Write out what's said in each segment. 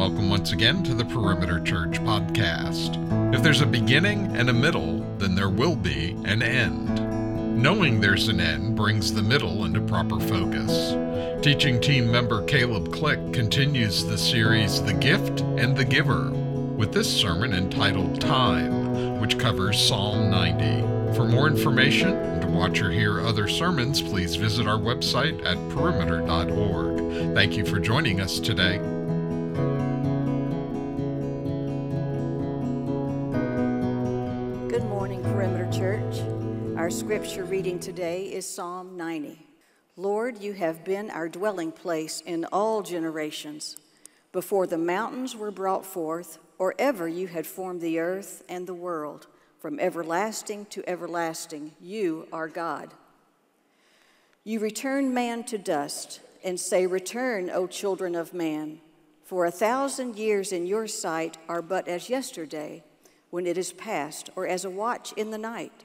welcome once again to the Perimeter Church podcast. If there's a beginning and a middle, then there will be an end. Knowing there's an end brings the middle into proper focus. Teaching team member Caleb Click continues the series The Gift and the Giver with this sermon entitled Time, which covers Psalm 90. For more information and to watch or hear other sermons, please visit our website at perimeter.org. Thank you for joining us today. Scripture reading today is Psalm 90. Lord, you have been our dwelling place in all generations. Before the mountains were brought forth, or ever you had formed the earth and the world, from everlasting to everlasting, you are God. You return man to dust and say, Return, O children of man, for a thousand years in your sight are but as yesterday, when it is past, or as a watch in the night.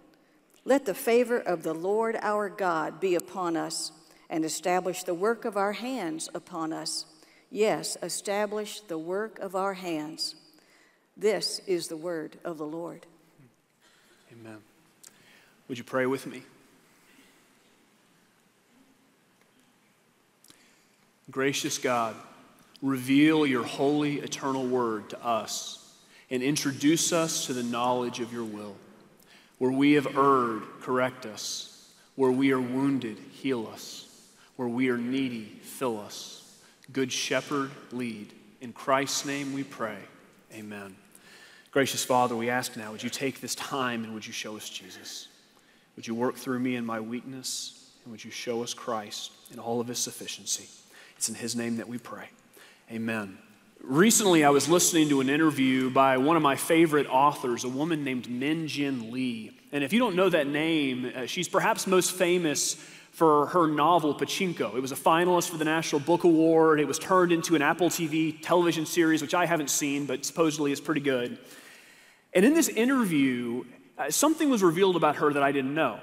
let the favor of the Lord our God be upon us and establish the work of our hands upon us. Yes, establish the work of our hands. This is the word of the Lord. Amen. Would you pray with me? Gracious God, reveal your holy, eternal word to us and introduce us to the knowledge of your will. Where we have erred, correct us. Where we are wounded, heal us. Where we are needy, fill us. Good shepherd, lead. In Christ's name we pray. Amen. Gracious Father, we ask now, would you take this time and would you show us Jesus? Would you work through me in my weakness? And would you show us Christ in all of his sufficiency? It's in his name that we pray. Amen. Recently, I was listening to an interview by one of my favorite authors, a woman named Min Jin Lee. And if you don't know that name, uh, she's perhaps most famous for her novel Pachinko. It was a finalist for the National Book Award. It was turned into an Apple TV television series, which I haven't seen, but supposedly is pretty good. And in this interview, uh, something was revealed about her that I didn't know.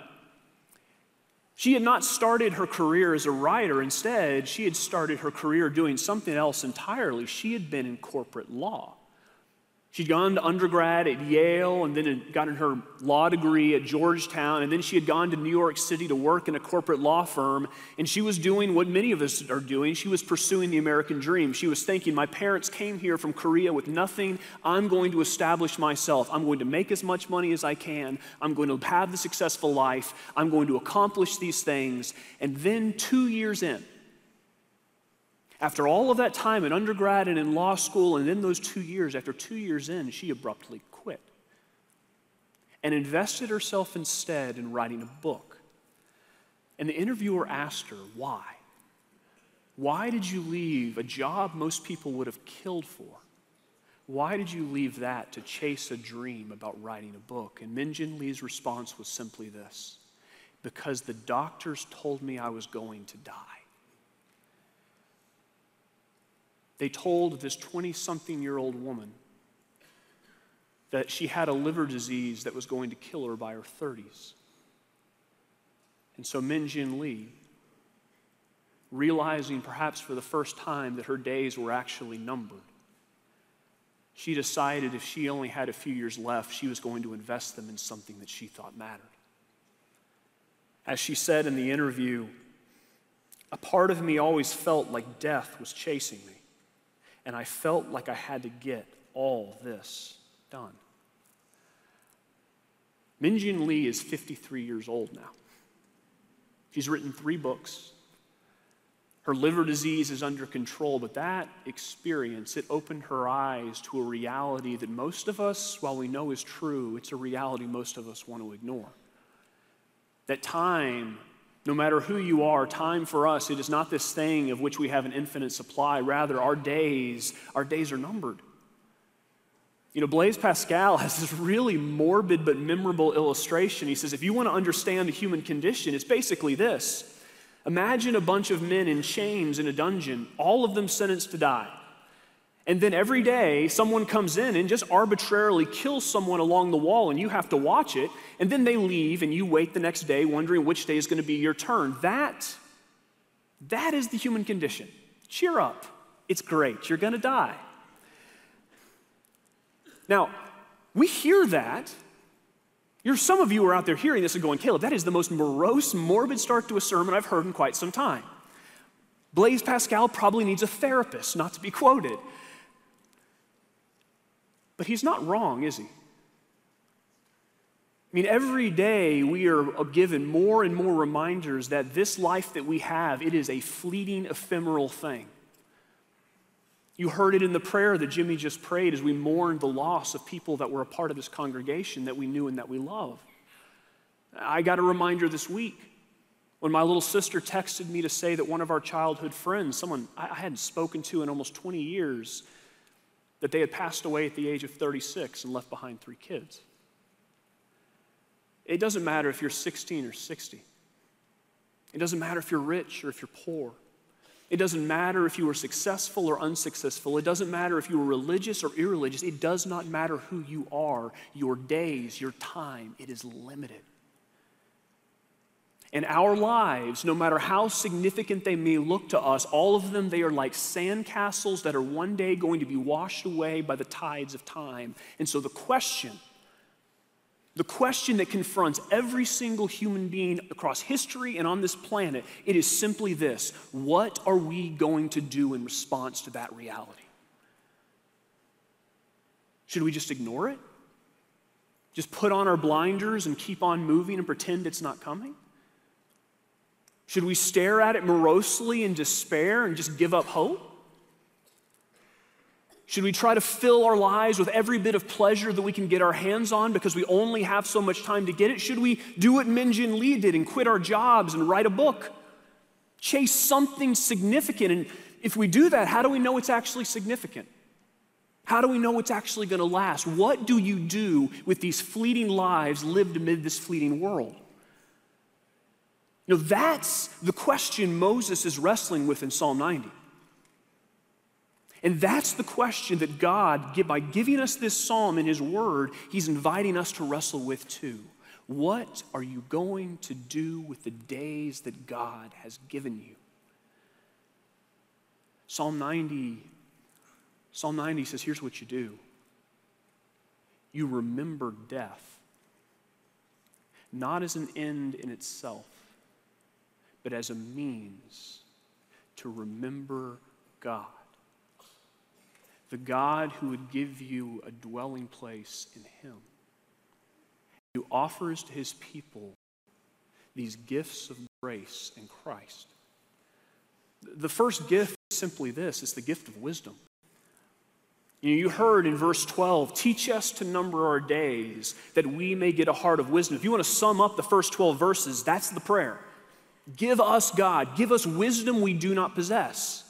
She had not started her career as a writer. Instead, she had started her career doing something else entirely. She had been in corporate law. She'd gone to undergrad at Yale and then gotten her law degree at Georgetown. And then she had gone to New York City to work in a corporate law firm. And she was doing what many of us are doing. She was pursuing the American dream. She was thinking, My parents came here from Korea with nothing. I'm going to establish myself. I'm going to make as much money as I can. I'm going to have the successful life. I'm going to accomplish these things. And then, two years in, after all of that time in undergrad and in law school, and in those two years, after two years in, she abruptly quit and invested herself instead in writing a book. And the interviewer asked her, Why? Why did you leave a job most people would have killed for? Why did you leave that to chase a dream about writing a book? And Min Jin Lee's response was simply this because the doctors told me I was going to die. They told this 20 something year old woman that she had a liver disease that was going to kill her by her 30s. And so Min Jin Lee, realizing perhaps for the first time that her days were actually numbered, she decided if she only had a few years left, she was going to invest them in something that she thought mattered. As she said in the interview, a part of me always felt like death was chasing me, and I felt like I had to get all this done. Min Jin Lee is 53 years old now. She's written three books. Her liver disease is under control, but that experience, it opened her eyes to a reality that most of us, while we know is true, it's a reality most of us want to ignore. That time, no matter who you are, time for us, it is not this thing of which we have an infinite supply. Rather, our days, our days are numbered. You know, Blaise Pascal has this really morbid but memorable illustration. He says, if you want to understand the human condition, it's basically this Imagine a bunch of men in chains in a dungeon, all of them sentenced to die. And then every day, someone comes in and just arbitrarily kills someone along the wall, and you have to watch it. And then they leave, and you wait the next day wondering which day is going to be your turn. That, that is the human condition. Cheer up. It's great. You're going to die. Now, we hear that. You're, some of you are out there hearing this and going, Caleb, that is the most morose, morbid start to a sermon I've heard in quite some time. Blaise Pascal probably needs a therapist, not to be quoted. But he's not wrong, is he? I mean, every day we are given more and more reminders that this life that we have, it is a fleeting, ephemeral thing. You heard it in the prayer that Jimmy just prayed as we mourned the loss of people that were a part of this congregation that we knew and that we love. I got a reminder this week when my little sister texted me to say that one of our childhood friends, someone I hadn't spoken to in almost 20 years, that they had passed away at the age of 36 and left behind three kids. It doesn't matter if you're 16 or 60. It doesn't matter if you're rich or if you're poor. It doesn't matter if you were successful or unsuccessful. It doesn't matter if you were religious or irreligious. It does not matter who you are. Your days, your time, it is limited. And our lives, no matter how significant they may look to us, all of them, they are like sandcastles that are one day going to be washed away by the tides of time. And so the question the question that confronts every single human being across history and on this planet, it is simply this what are we going to do in response to that reality? Should we just ignore it? Just put on our blinders and keep on moving and pretend it's not coming? Should we stare at it morosely in despair and just give up hope? Should we try to fill our lives with every bit of pleasure that we can get our hands on because we only have so much time to get it? Should we do what Min Jin Lee did and quit our jobs and write a book? Chase something significant. And if we do that, how do we know it's actually significant? How do we know it's actually going to last? What do you do with these fleeting lives lived amid this fleeting world? You know, that's the question Moses is wrestling with in Psalm 90. And that's the question that God, by giving us this psalm in His Word, He's inviting us to wrestle with too. What are you going to do with the days that God has given you? Psalm 90, Psalm 90 says, here's what you do. You remember death, not as an end in itself, but as a means to remember God the God who would give you a dwelling place in Him, who offers to His people these gifts of grace in Christ. The first gift is simply this it's the gift of wisdom. You, heard in verse 12, teach us to number our days that we may get a heart of wisdom. If you want to sum up the first 12 verses, that's the prayer. Give us, God, give us wisdom we do not possess.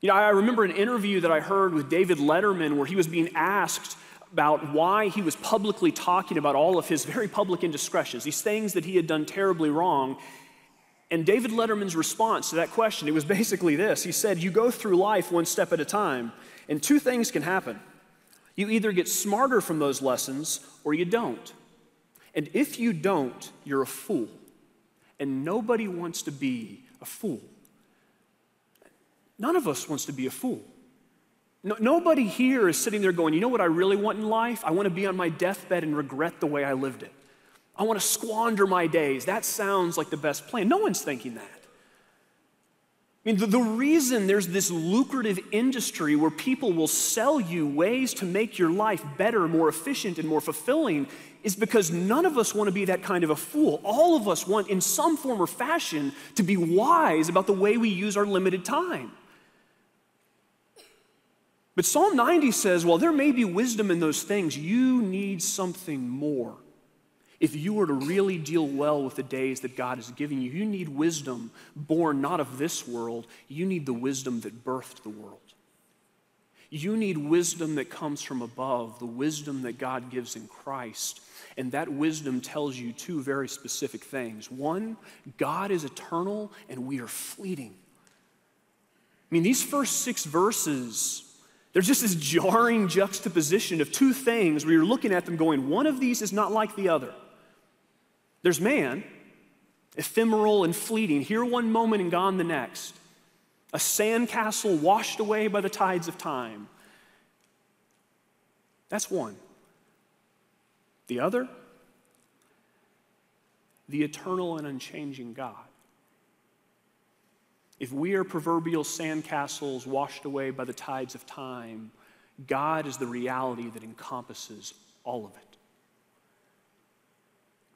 You know, I remember an interview that I heard with David Letterman where he was being asked about why he was publicly talking about all of his very public indiscretions, these things that he had done terribly wrong. And David Letterman's response to that question, it was basically this. He said, You go through life one step at a time, and two things can happen. You either get smarter from those lessons or you don't. And if you don't, you're a fool. And nobody wants to be a fool. None of us wants to be a fool. No, nobody here is sitting there going, you know what I really want in life? I want to be on my deathbed and regret the way I lived it. I want to squander my days. That sounds like the best plan. No one's thinking that. I mean, the, the, reason there's this lucrative industry where people will sell you ways to make your life better, more efficient, and more fulfilling is because none of us want to be that kind of a fool. All of us want, in some form or fashion, to be wise about the way we use our limited time. But Psalm 90 says, while there may be wisdom in those things, you need something more. If you were to really deal well with the days that God is giving you, you need wisdom born not of this world, you need the wisdom that birthed the world. You need wisdom that comes from above, the wisdom that God gives in Christ. And that wisdom tells you two very specific things. One, God is eternal and we are fleeting. I mean, these first six verses there's just this jarring juxtaposition of two things where you're looking at them going, one of these is not like the other. There's man, ephemeral and fleeting, here one moment and gone the next. A sandcastle washed away by the tides of time. That's one. The other, the eternal and unchanging God. If we are proverbial sandcastles washed away by the tides of time, God is the reality that encompasses all of it.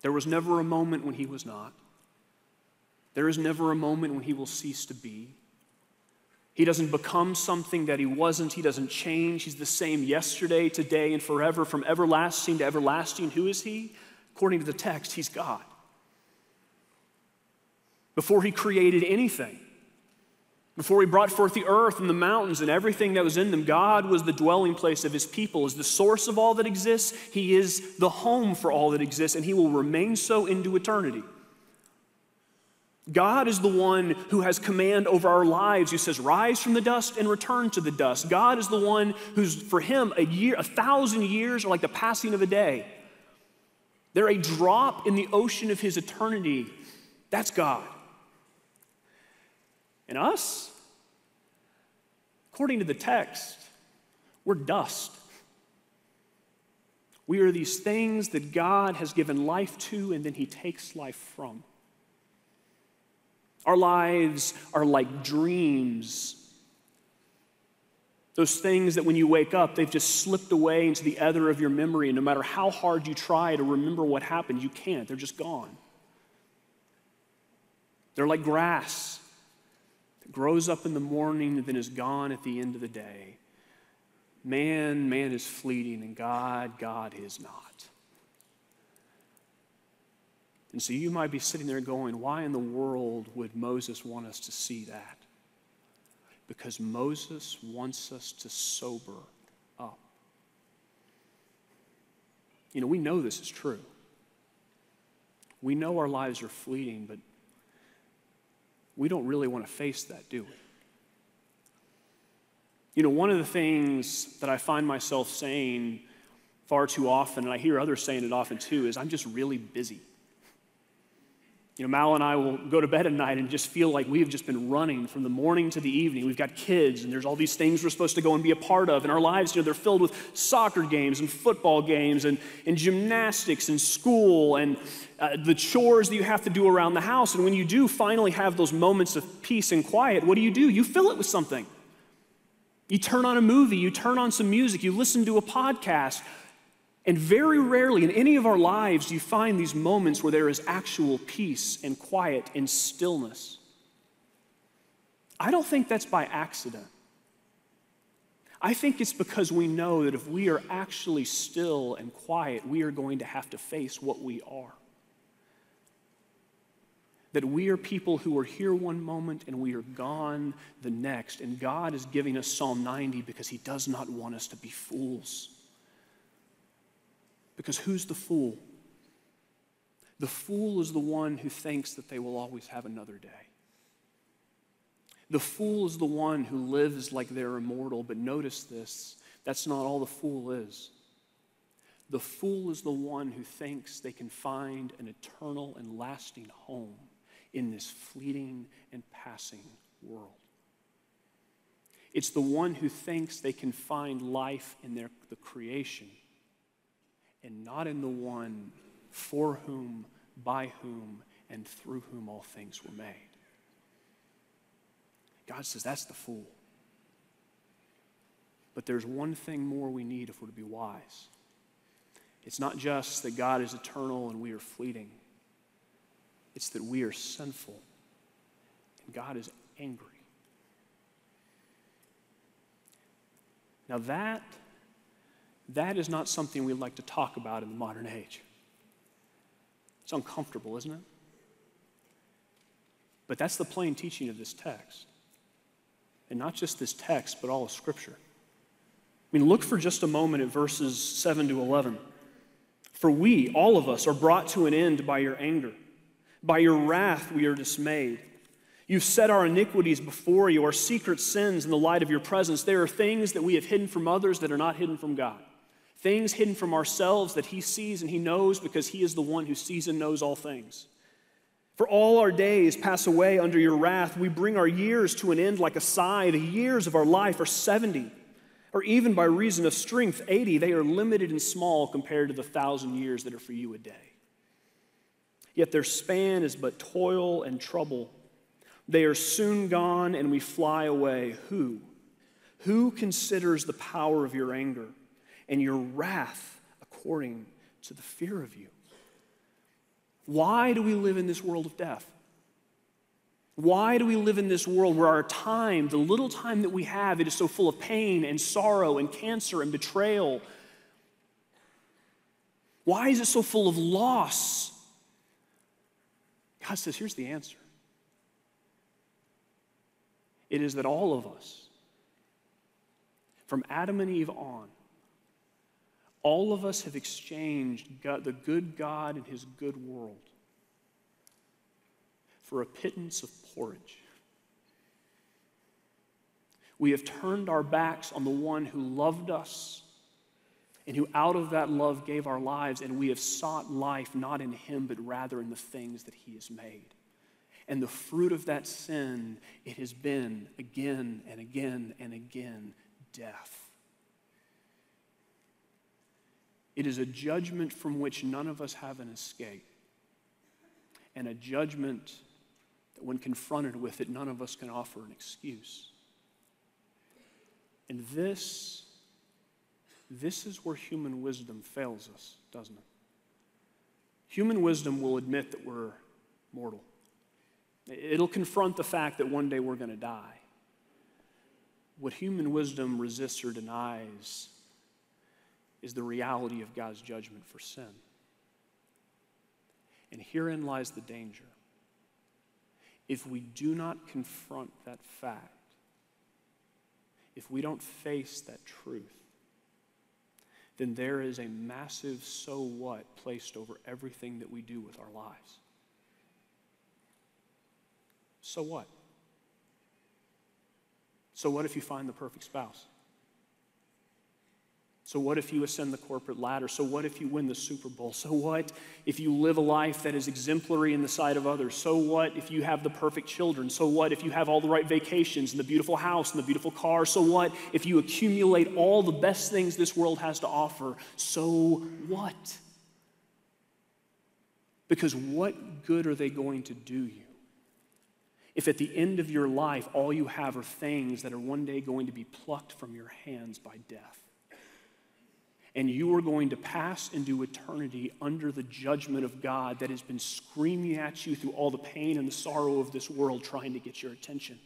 There was never a moment when he was not. There is never a moment when he will cease to be. He doesn't become something that he wasn't. He doesn't change. He's the same yesterday, today, and forever, from everlasting to everlasting. Who is he? According to the text, he's God. Before he created anything, before he brought forth the earth and the mountains and everything that was in them, God was the dwelling place of his people, is the source of all that exists. He is the home for all that exists, and he will remain so into eternity. God is the one who has command over our lives, who says, Rise from the dust and return to the dust. God is the one who's, for him, a year, a thousand years are like the passing of a day. They're a drop in the ocean of his eternity. That's God. And us, According to the text, we're dust. We are these things that God has given life to and then He takes life from. Our lives are like dreams. Those things that when you wake up, they've just slipped away into the ether of your memory, and no matter how hard you try to remember what happened, you can't. They're just gone. They're like grass grows up in the morning and then is gone at the end of the day. Man, man is fleeting, and God, God is not. And so you might be sitting there going, why in the world would Moses want us to see that? Because Moses wants us to sober up. You know, we know this is true. We know our lives are fleeting, but we don't really want to face that, do we? You know, one of the things that I find myself saying far too often, and I hear others saying it often too, is I'm just really busy. You know, Mal and I will go to bed at night and just feel like we have just been running from the morning to the evening. We've got kids, and there's all these things we're supposed to go and be a part of. And our lives, you know, they're filled with soccer games and football games and, and gymnastics and school and uh, the chores that you have to do around the house. And when you do finally have those moments of peace and quiet, what do you do? You fill it with something. You turn on a movie, you turn on some music, you listen to a podcast. And very rarely in any of our lives you find these moments where there is actual peace and quiet and stillness. I don't think that's by accident. I think it's because we know that if we are actually still and quiet, we are going to have to face what we are. That we are people who are here one moment and we are gone the next. And God is giving us Psalm 90 because He does not want us to be fools. Because who's the fool? The fool is the one who thinks that they will always have another day. The fool is the one who lives like they're immortal, but notice this That's not all the fool is. The fool is the one who thinks they can find an eternal and lasting home in this fleeting and passing world. It's the one who thinks they can find life in their, the creation and not in the one for whom, by whom, and through whom all things were made. God says that's the fool. But there's one thing more we need if we're to be wise. It's not just that God is eternal and we are fleeting, it's that we are sinful and God is angry. Now, that, that is not something we'd like to talk about in the modern age. It's uncomfortable, isn't it? But that's the plain teaching of this text. And not just this text, but all of Scripture. I mean, look for just a moment at verses 7 to 11. For we, all of us, are brought to an end by your anger. By your wrath we are dismayed. You've set our iniquities before you, our secret sins in the light of your presence. There are things that we have hidden from others that are not hidden from God. Things hidden from ourselves that He sees and He knows because He is the one who sees and knows all things. For all our days pass away under your wrath. We bring our years to an end like a sigh. The years of our life are 70 or even by reason of strength, 80, they are limited and small compared to the thousand years that are for you a day. Yet their span is but toil and trouble. They are soon gone and we fly away. Who? Who considers the power of your anger and your wrath according to the fear of you? Why do we live in this world of death? Why do we live in this world where our time, the little time that we have, it is so full of pain and sorrow and cancer and betrayal? Why is it so full of loss? God says, here's the answer it is that all of us, from Adam and Eve on, all of us have exchanged God, the good God and his good world for a pittance of porridge. We have turned our backs on the one who loved us and who out of that love gave our lives, and we have sought life not in him, but rather in the things that he has made. And the fruit of that sin, it has been again and again and again death. It is a judgment from which none of us have an escape, and a judgment that when confronted with it, none of us can offer an excuse. And this, this is where human wisdom fails us, doesn't it? Human wisdom will admit that we're mortal. It'll confront the fact that one day we're going to die. What human wisdom resists or denies is the reality of God's judgment for sin. And herein lies the danger if we do not confront that fact, if we don't face that truth, then there is a massive so what placed over everything that we do with our lives. So what? So what if you find the perfect spouse? So, what if you ascend the corporate ladder? So, what if you win the Super Bowl? So, what if you live a life that is exemplary in the sight of others? So, what if you have the perfect children? So, what if you have all the right vacations and the beautiful house and the beautiful car? So, what if you accumulate all the best things this world has to offer? So, what? Because what good are they going to do you? If at the end of your life, all you have are things that are one day going to be plucked from your hands by death and you are going to pass into eternity under the judgment of God that has been screaming at you through all the pain and the sorrow of this world trying to get your attention.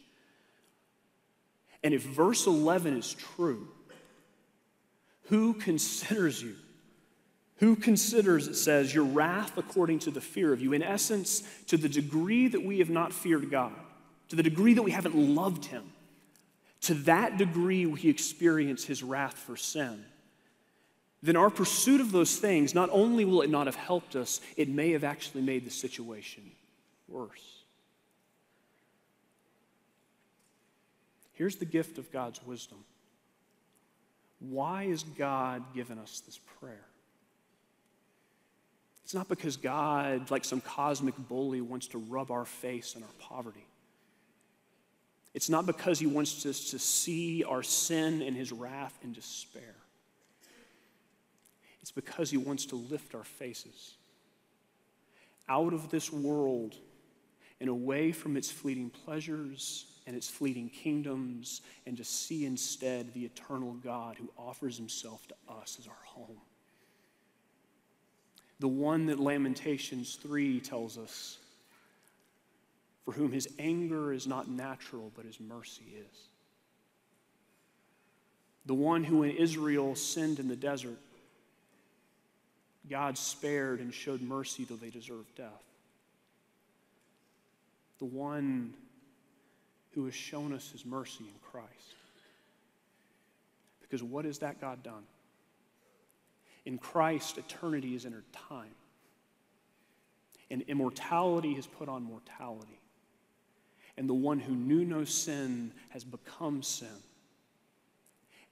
And if verse 11 is true, who considers you? Who considers, it says, your wrath according to the fear of you? In essence, to the degree that we have not feared God, to the degree that we haven't loved Him, to that degree we experience His wrath for sin then our pursuit of those things, not only will it not have helped us, it may have actually made the situation worse. Here's the gift of God's wisdom why has God given us this prayer? It's not because God, like some cosmic bully, wants to rub our face in our poverty. It's not because he wants us to see our sin and his wrath and despair. It's because he wants to lift our faces out of this world and away from its fleeting pleasures and its fleeting kingdoms and to see instead the eternal God who offers himself to us as our home. The one that Lamentations 3 tells us for whom his anger is not natural, but his mercy is. The one who in Israel sinned in the desert, God spared and showed mercy though they deserved death. The one who has shown us his mercy in Christ. Because what has that God done? In Christ, eternity is entered time. And immortality has put on mortality and the one who knew no sin has become sin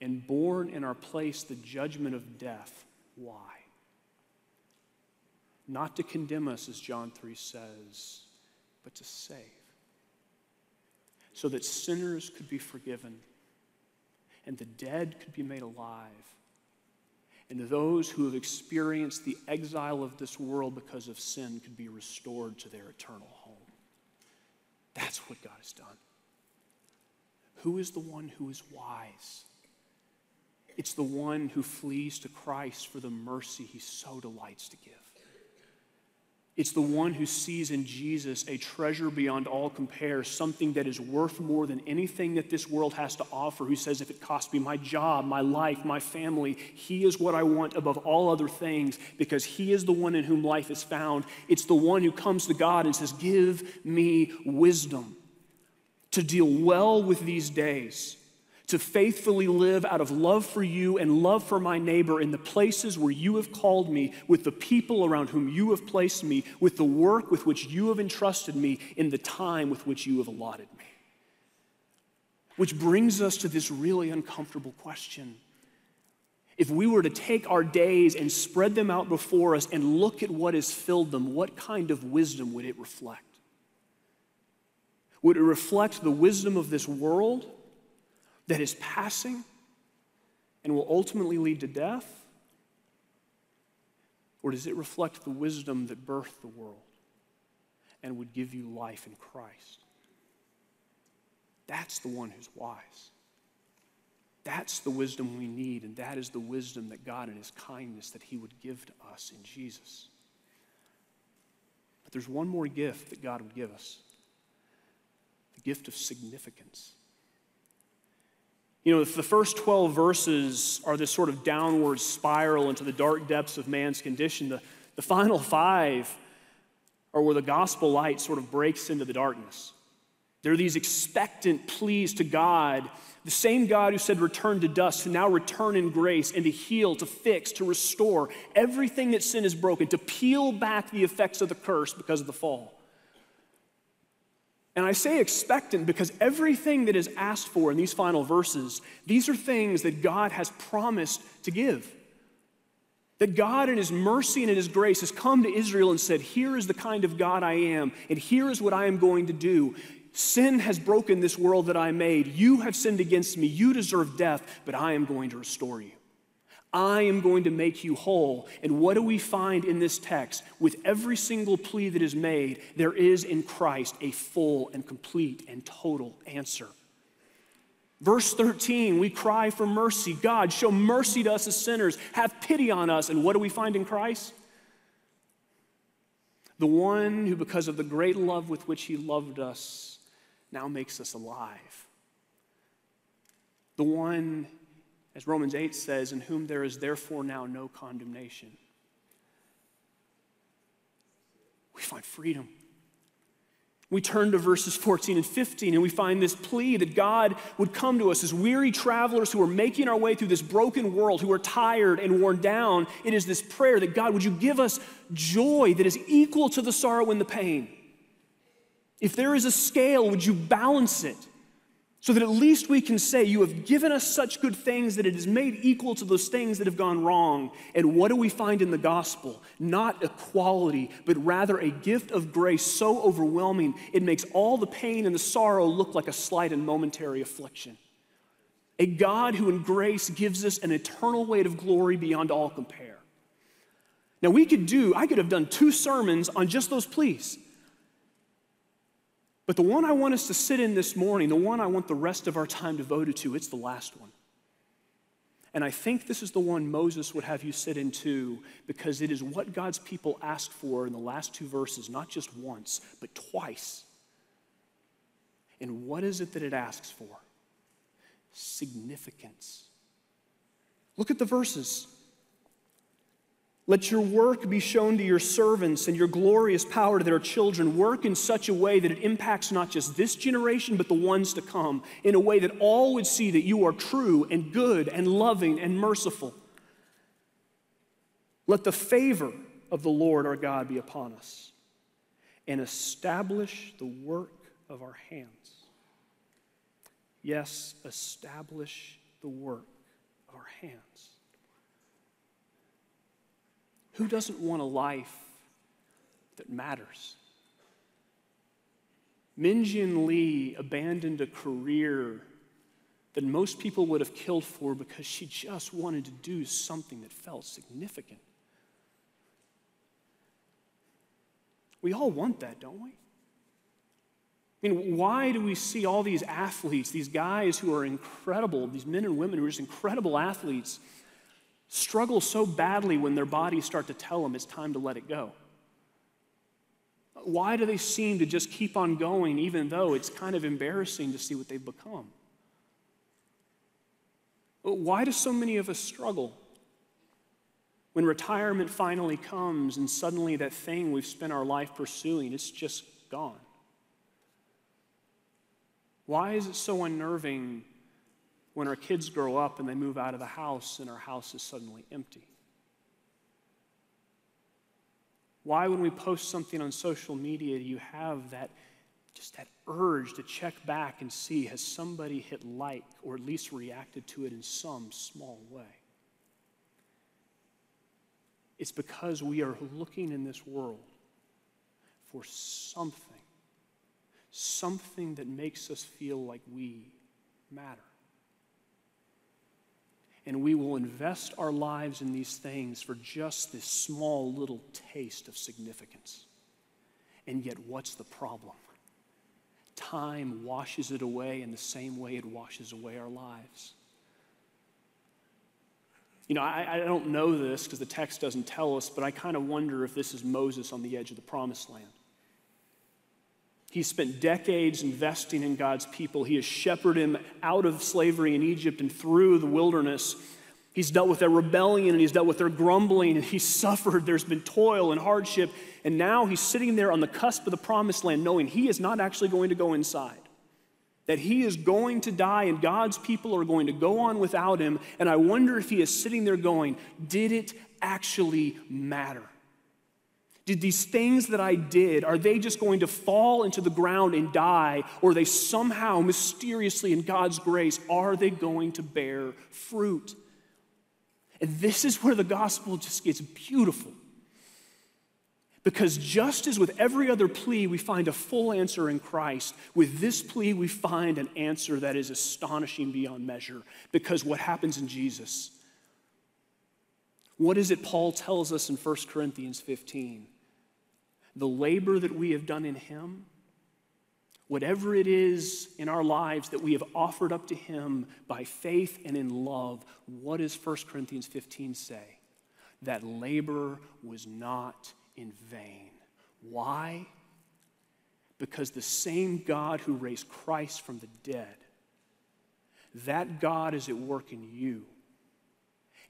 and borne in our place the judgment of death. Why? Not to condemn us, as John 3 says, but to save. So that sinners could be forgiven and the dead could be made alive. And those who have experienced the exile of this world because of sin could be restored to their eternal home. That's what God has done. Who is the one who is wise? It's the one who flees to Christ for the mercy he so delights to give. It's the one who sees in Jesus a treasure beyond all compare, something that is worth more than anything that this world has to offer, who says, if it costs me my job, my life, my family, he is what I want above all other things because he is the one in whom life is found. It's the one who comes to God and says, Give me wisdom to deal well with these days to faithfully live out of love for you and love for my neighbor in the places where you have called me, with the people around whom you have placed me, with the work with which you have entrusted me, in the time with which you have allotted me. Which brings us to this really uncomfortable question. If we were to take our days and spread them out before us and look at what has filled them, what kind of wisdom would it reflect? Would it reflect the wisdom of this world? That is passing and will ultimately lead to death? Or does it reflect the wisdom that birthed the world and would give you life in Christ? That's the one who's wise. That's the wisdom we need, and that is the wisdom that God, in His kindness, that He would give to us in Jesus. But there's one more gift that God would give us the gift of significance. You know, if the first 12 verses are this sort of downward spiral into the dark depths of man's condition, the, the final five are where the gospel light sort of breaks into the darkness. There are these expectant pleas to God, the same God who said, Return to dust, to now return in grace and to heal, to fix, to restore everything that sin has broken, to peel back the effects of the curse because of the fall. And I say expectant because everything that is asked for in these final verses, these are things that God has promised to give. That God, in His mercy and in His grace, has come to Israel and said, Here is the kind of God I am, and here is what I am going to do. Sin has broken this world that I made. You have sinned against me. You deserve death, but I am going to restore you. I am going to make you whole. And what do we find in this text? With every single plea that is made, there is in Christ a full and complete and total answer. Verse 13, we cry for mercy. God, show mercy to us as sinners. Have pity on us. And what do we find in Christ? The one who, because of the great love with which he loved us, now makes us alive. The one as Romans 8 says, in whom there is therefore now no condemnation. We find freedom. We turn to verses 14 and 15 and we find this plea that God would come to us as weary travelers who are making our way through this broken world, who are tired and worn down. It is this prayer that God, would you give us joy that is equal to the sorrow and the pain? If there is a scale, would you balance it? So that at least we can say, You have given us such good things that it is made equal to those things that have gone wrong. And what do we find in the gospel? Not equality, but rather a gift of grace so overwhelming, it makes all the pain and the sorrow look like a slight and momentary affliction. A God who in grace gives us an eternal weight of glory beyond all compare. Now, we could do, I could have done two sermons on just those pleas. But the one I want us to sit in this morning, the one I want the rest of our time devoted to, it's the last one. And I think this is the one Moses would have you sit in too, because it is what God's people asked for in the last two verses, not just once, but twice. And what is it that it asks for? Significance. Look at the verses. Let your work be shown to your servants and your glorious power to their children. Work in such a way that it impacts not just this generation, but the ones to come, in a way that all would see that you are true and good and loving and merciful. Let the favor of the Lord our God be upon us and establish the work of our hands. Yes, establish the work of our hands. Who doesn't want a life that matters? Min Jin Lee abandoned a career that most people would have killed for because she just wanted to do something that felt significant. We all want that, don't we? I mean, why do we see all these athletes, these guys who are incredible, these men and women who are just incredible athletes, struggle so badly when their bodies start to tell them it's time to let it go? Why do they seem to just keep on going even though it's kind of embarrassing to see what they've become? Why do so many of us struggle when retirement finally comes and suddenly that thing we've spent our life pursuing is just gone? Why is it so unnerving when our kids grow up and they move out of the house and our house is suddenly empty? Why, when we post something on social media, do you have that just that urge to check back and see has somebody hit like or at least reacted to it in some small way? It's because we are looking in this world for something, something that makes us feel like we matter and we will invest our lives in these things for just this small little taste of significance. And yet, what's the problem? Time washes it away in the same way it washes away our lives. You know, I, I don't know this because the text doesn't tell us, but I kind of wonder if this is Moses on the edge of the promised land. He spent decades investing in God's people. He has shepherded him out of slavery in Egypt and through the wilderness. He's dealt with their rebellion and he's dealt with their grumbling and he's suffered. There's been toil and hardship. And now he's sitting there on the cusp of the promised land, knowing he is not actually going to go inside. That he is going to die and God's people are going to go on without him. And I wonder if he is sitting there going, Did it actually matter? Did these things that I did, are they just going to fall into the ground and die? Or they somehow, mysteriously, in God's grace, are they going to bear fruit? And this is where the gospel just gets beautiful. Because just as with every other plea, we find a full answer in Christ, with this plea, we find an answer that is astonishing beyond measure. Because what happens in Jesus? What is it Paul tells us in 1 Corinthians 15? The labor that we have done in Him, whatever it is in our lives that we have offered up to Him by faith and in love, what does 1 Corinthians 15 say? That labor was not in vain. Why? Because the same God who raised Christ from the dead, that God is at work in you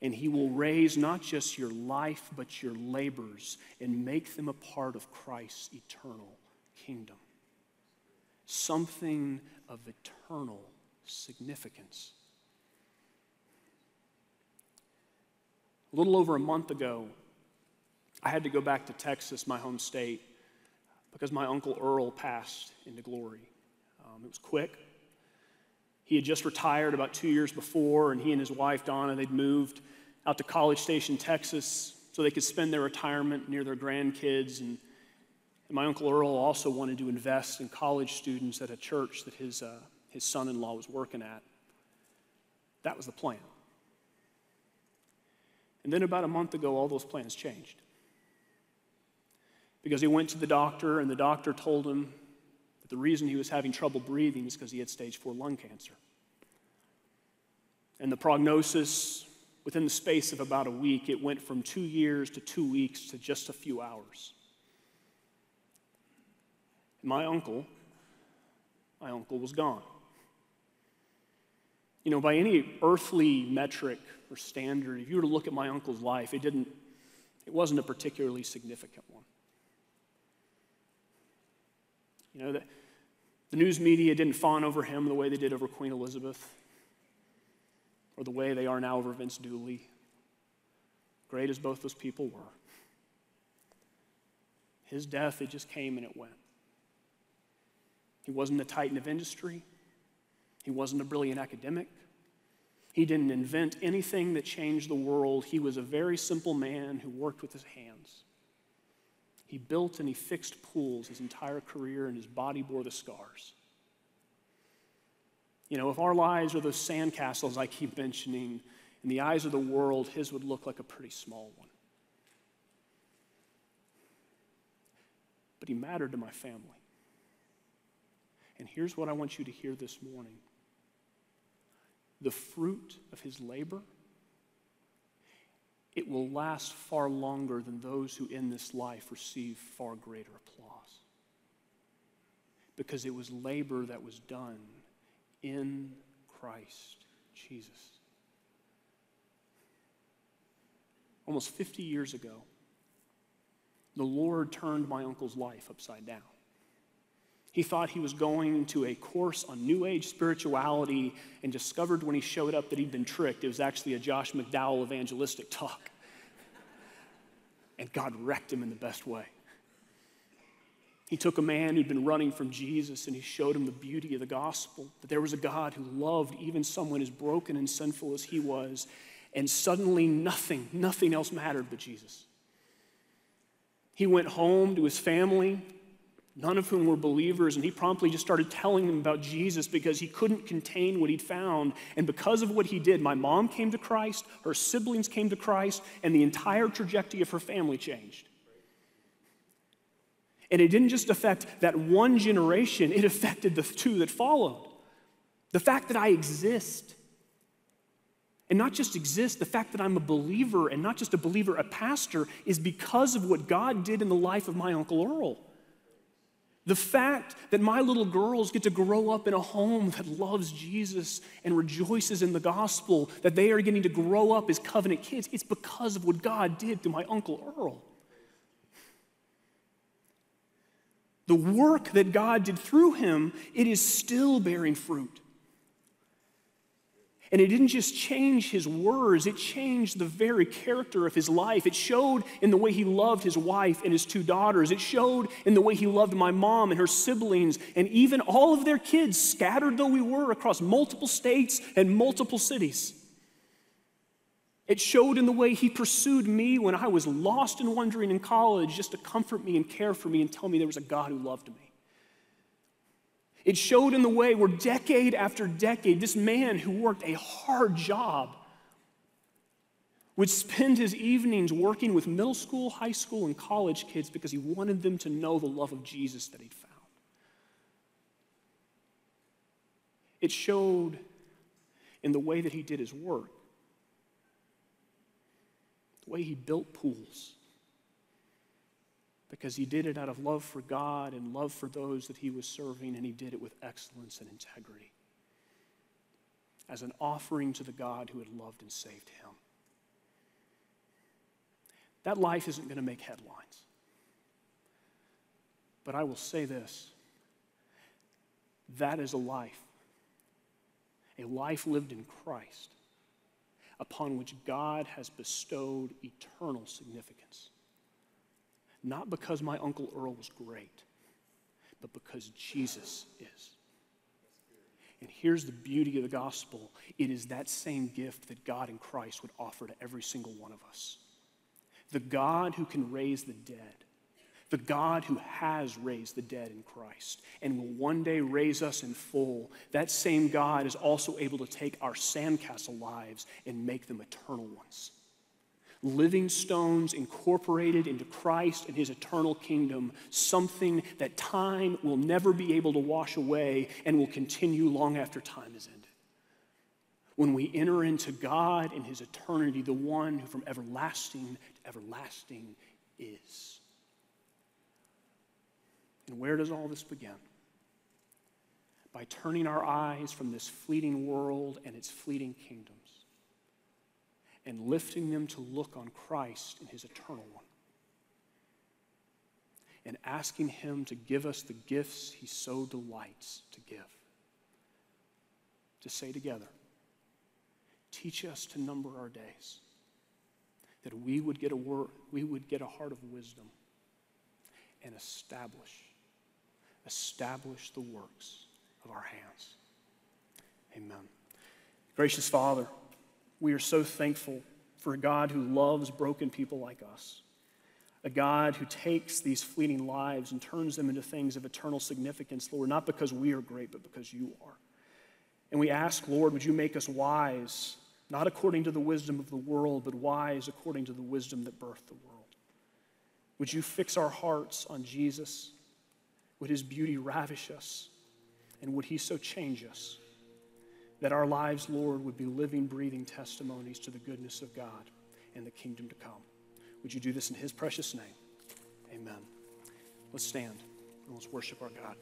and he will raise not just your life, but your labors and make them a part of Christ's eternal kingdom. Something of eternal significance. A little over a month ago, I had to go back to Texas, my home state, because my uncle Earl passed into glory. Um, it was quick. He had just retired about two years before, and he and his wife, Donna, they'd moved out to College Station, Texas, so they could spend their retirement near their grandkids. And, and my Uncle Earl also wanted to invest in college students at a church that his, uh, his son in law was working at. That was the plan. And then about a month ago, all those plans changed. Because he went to the doctor, and the doctor told him that the reason he was having trouble breathing is because he had stage four lung cancer. And the prognosis, within the space of about a week, it went from two years to two weeks to just a few hours. My uncle, my uncle was gone. You know, by any earthly metric or standard, if you were to look at my uncle's life, it didn't, it wasn't a particularly significant one. You know, the, the news media didn't fawn over him the way they did over Queen Elizabeth or the way they are now over Vince Dooley, great as both those people were. His death, it just came and it went. He wasn't a titan of industry. He wasn't a brilliant academic. He didn't invent anything that changed the world. He was a very simple man who worked with his hands. He built and he fixed pools his entire career, and his body bore the scars. You know, if our lives are those sandcastles I keep mentioning, in the eyes of the world, his would look like a pretty small one. But he mattered to my family. And here's what I want you to hear this morning the fruit of his labor, it will last far longer than those who in this life receive far greater applause. Because it was labor that was done in Christ Jesus. Almost 50 years ago, the Lord turned my uncle's life upside down. He thought he was going to a course on New Age spirituality and discovered when he showed up that he'd been tricked. It was actually a Josh McDowell evangelistic talk. And God wrecked him in the best way. He took a man who'd been running from Jesus and he showed him the beauty of the gospel, that there was a God who loved even someone as broken and sinful as he was. And suddenly, nothing, nothing else mattered but Jesus. He went home to his family none of whom were believers, and he promptly just started telling them about Jesus because he couldn't contain what he'd found. And because of what he did, my mom came to Christ, her siblings came to Christ, and the entire trajectory of her family changed. And it didn't just affect that one generation, it affected the two that followed. The fact that I exist, and not just exist, the fact that I'm a believer, and not just a believer, a pastor, is because of what God did in the life of my Uncle Earl. The fact that my little girls get to grow up in a home that loves Jesus and rejoices in the gospel, that they are getting to grow up as covenant kids, it's because of what God did through my Uncle Earl. The work that God did through him, it is still bearing fruit. And it didn't just change his words, it changed the very character of his life. It showed in the way he loved his wife and his two daughters. It showed in the way he loved my mom and her siblings and even all of their kids, scattered though we were across multiple states and multiple cities. It showed in the way he pursued me when I was lost and wandering in college just to comfort me and care for me and tell me there was a God who loved me. It showed in the way where decade after decade, this man who worked a hard job would spend his evenings working with middle school, high school, and college kids because he wanted them to know the love of Jesus that he'd found. It showed in the way that he did his work, way he built pools because he did it out of love for God and love for those that he was serving, and he did it with excellence and integrity as an offering to the God who had loved and saved him. That life isn't going to make headlines. But I will say this that is a life, a life lived in Christ, upon which God has bestowed eternal significance. Not because my Uncle Earl was great, but because Jesus is. And here's the beauty of the gospel it is that same gift that God in Christ would offer to every single one of us. The God who can raise the dead, the God who has raised the dead in Christ and will one day raise us in full, that same God is also able to take our sandcastle lives and make them eternal ones living stones incorporated into Christ and his eternal kingdom, something that time will never be able to wash away and will continue long after time is ended. When we enter into God and his eternity, the one who from everlasting to everlasting is. And where does all this begin? By turning our eyes from this fleeting world and its fleeting kingdoms and lifting them to look on Christ and his eternal one. And asking him to give us the gifts he so delights to give. To say together, teach us to number our days, that we would get a word, we would get a heart of wisdom and establish, establish the works of our hands. Amen. Gracious Father, we are so thankful for a God who loves broken people like us, a God who takes these fleeting lives and turns them into things of eternal significance, Lord, not because we are great, but because you are. And we ask, Lord, would you make us wise, not according to the wisdom of the world, but wise according to the wisdom that birthed the world? Would you fix our hearts on Jesus? Would his beauty ravish us? And would he so change us that our lives, Lord, would be living, breathing testimonies to the goodness of God and the kingdom to come. Would you do this in His precious name? Amen. Let's stand and let's worship our God.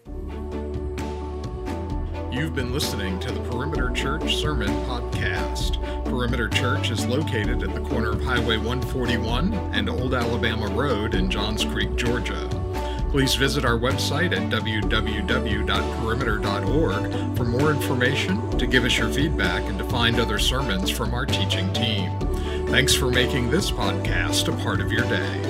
You've been listening to the Perimeter Church Sermon Podcast. Perimeter Church is located at the corner of Highway 141 and Old Alabama Road in Johns Creek, Georgia. Please visit our website at www.perimeter.org for more information, to give us your feedback, and to find other sermons from our teaching team. Thanks for making this podcast a part of your day.